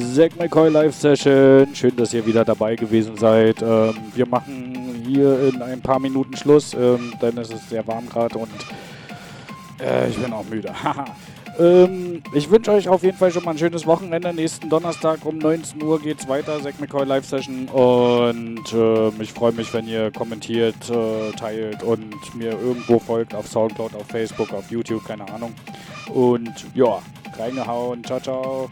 Zack McCoy Live Session. Schön, dass ihr wieder dabei gewesen seid. Ähm, wir machen hier in ein paar Minuten Schluss, ähm, denn es ist sehr warm gerade und äh, ich bin auch müde. ähm, ich wünsche euch auf jeden Fall schon mal ein schönes Wochenende. Nächsten Donnerstag um 19 Uhr geht es weiter, Zack McCoy Live Session. Und ähm, ich freue mich, wenn ihr kommentiert, äh, teilt und mir irgendwo folgt auf Soundcloud, auf Facebook, auf YouTube, keine Ahnung. Und ja, reingehauen. Ciao, ciao.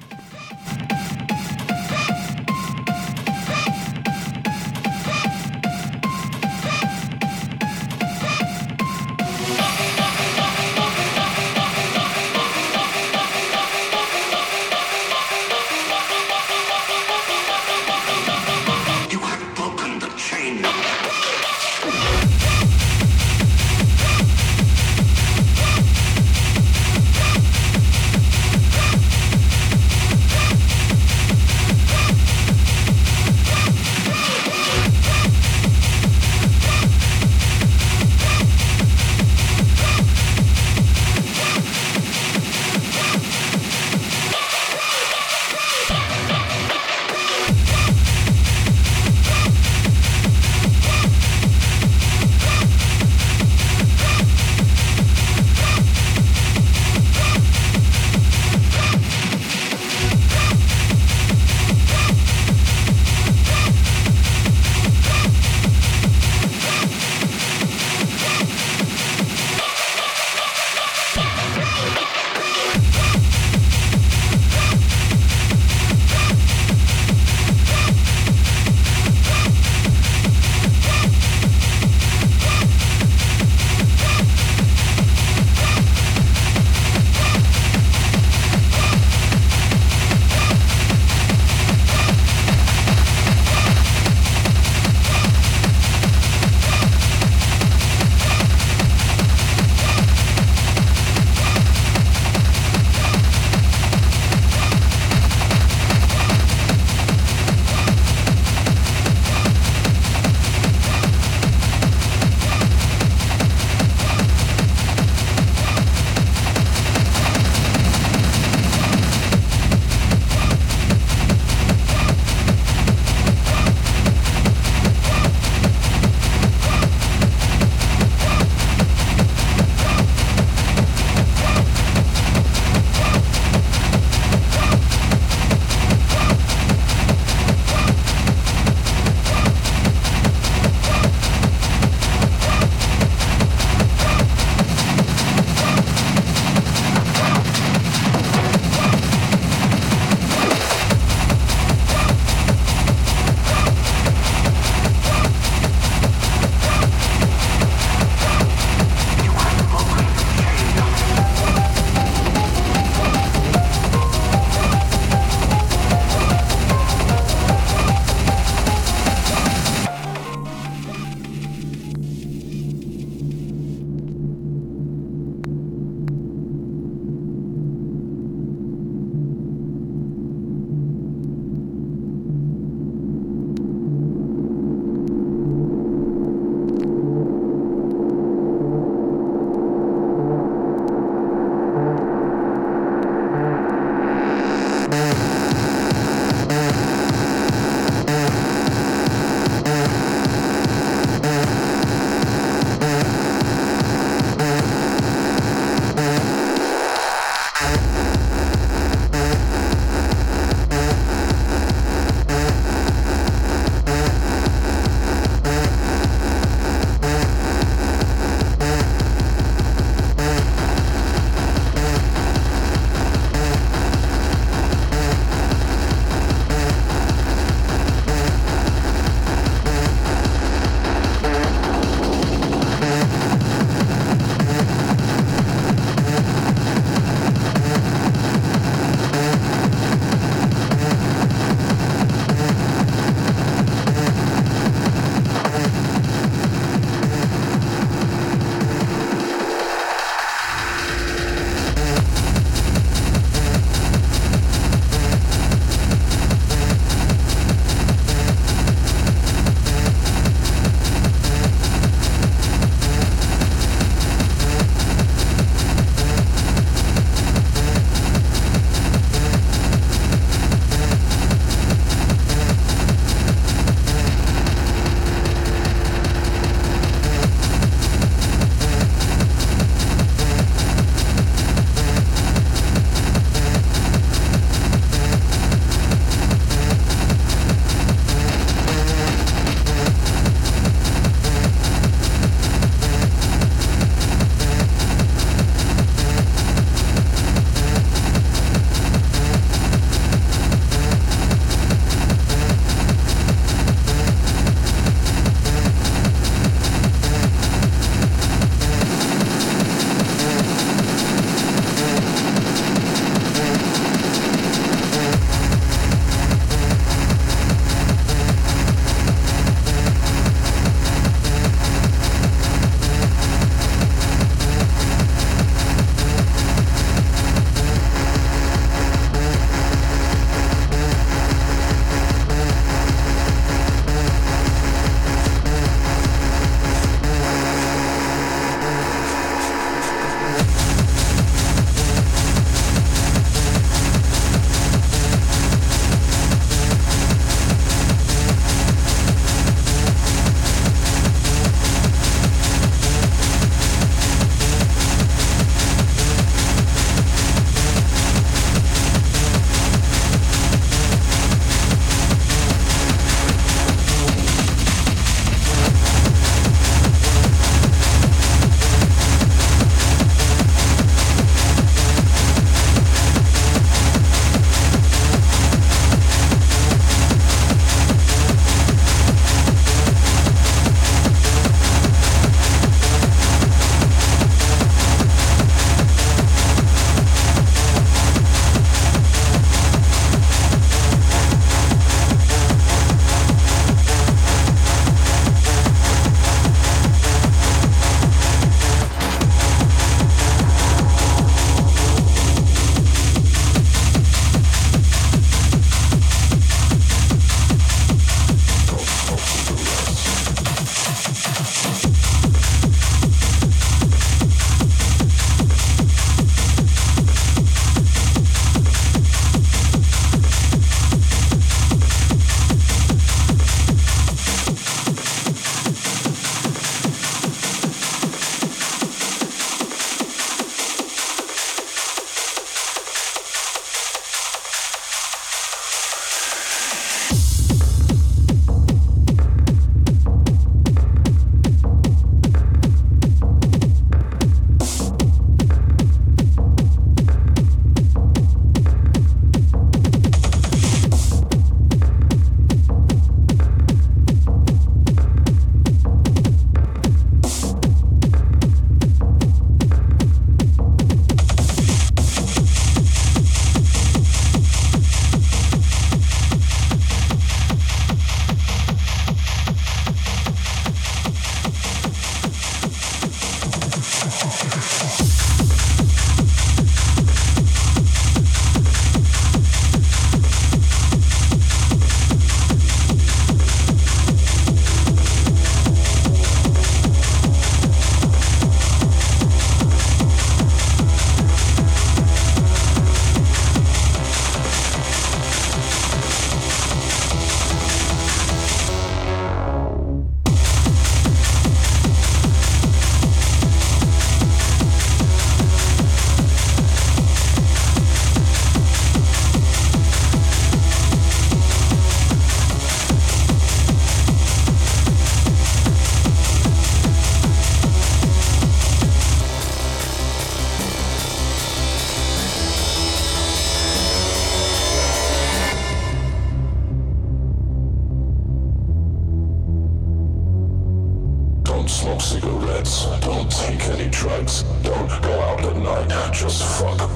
Take any drugs. Don't go out at night, just fuck.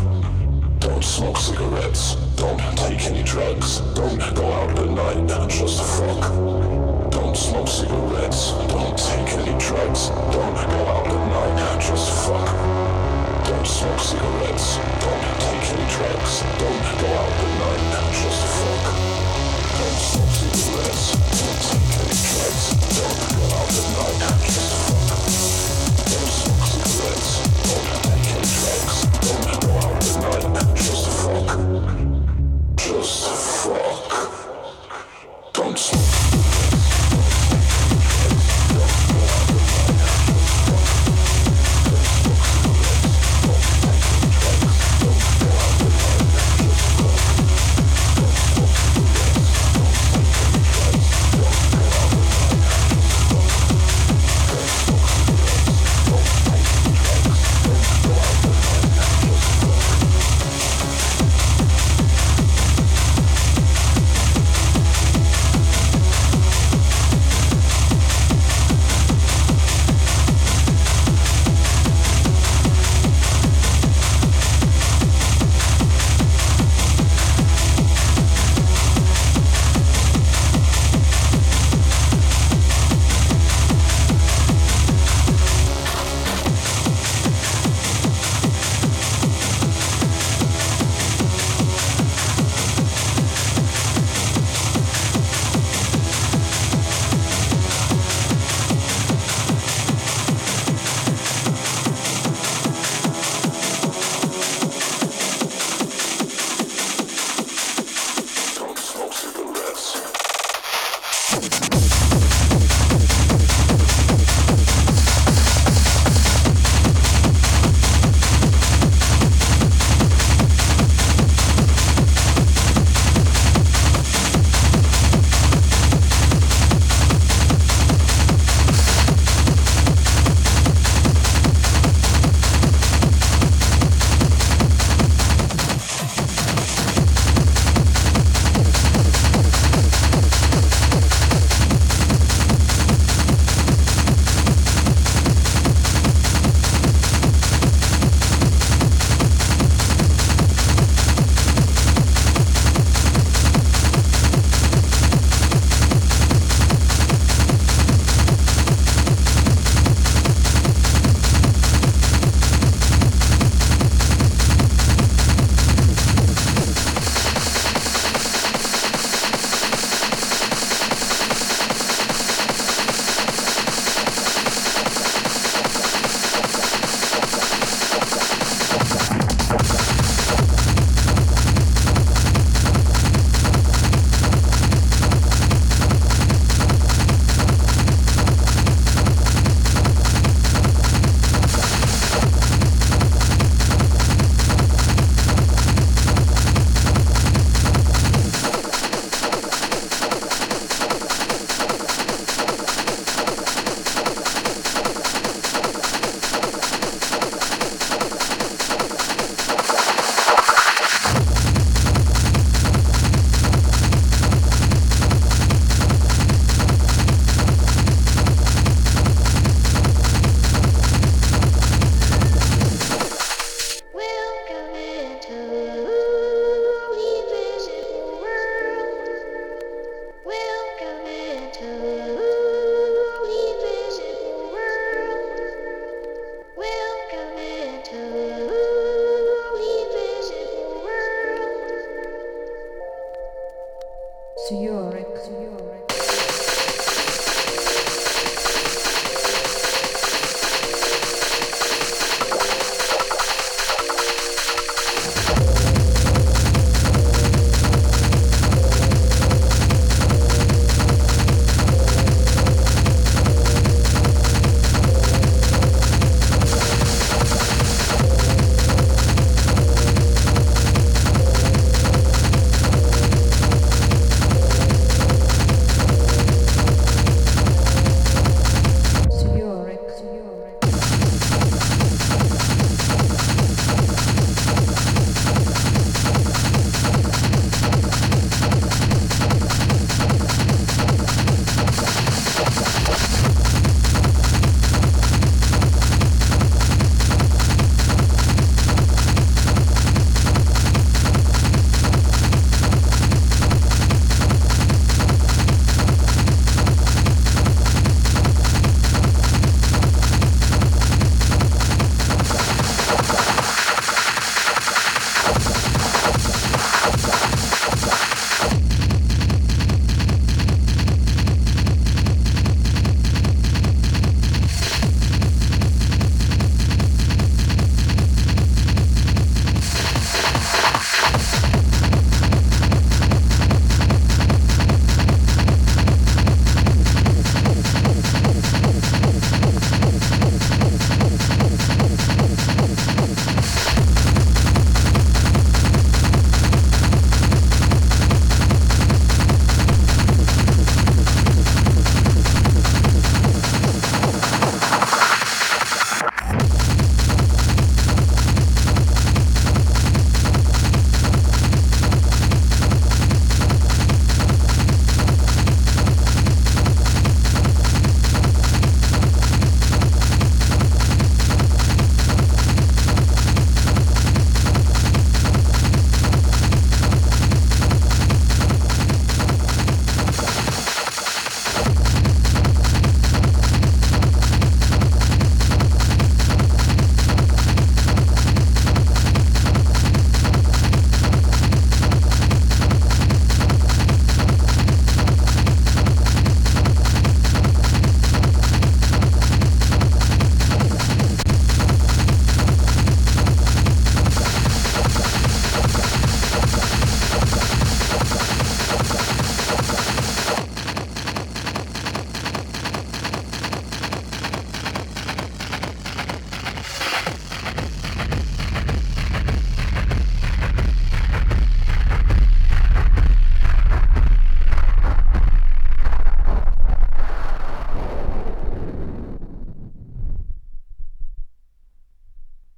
Don't smoke cigarettes. Don't take any drugs. Don't go out at night, just fuck. Don't smoke cigarettes. Don't take any drugs. Don't go out at night, just fuck. Don't smoke cigarettes. Don't take any drugs. Don't go out at night, just fuck. Don't smoke cigarettes. Don't take any drugs. Don't go out at night, just fuck.